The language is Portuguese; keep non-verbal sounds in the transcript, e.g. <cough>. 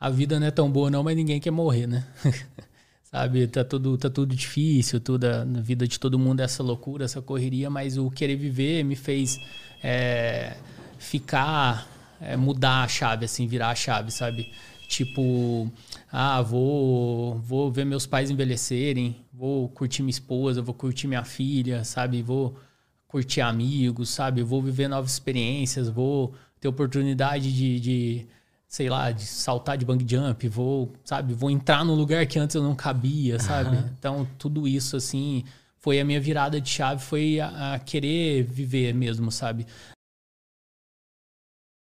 a vida não é tão boa não, mas ninguém quer morrer, né? <laughs> Sabe, tá tudo, tá tudo difícil, tudo, a vida de todo mundo é essa loucura, essa correria, mas o querer viver me fez é, ficar, é, mudar a chave, assim, virar a chave, sabe? Tipo, ah, vou, vou ver meus pais envelhecerem, vou curtir minha esposa, vou curtir minha filha, sabe? Vou curtir amigos, sabe? Vou viver novas experiências, vou ter oportunidade de, de sei lá, de saltar de bang jump, vou, sabe, vou entrar num lugar que antes eu não cabia, sabe? Uhum. Então, tudo isso, assim, foi a minha virada de chave, foi a, a, querer viver mesmo, sabe?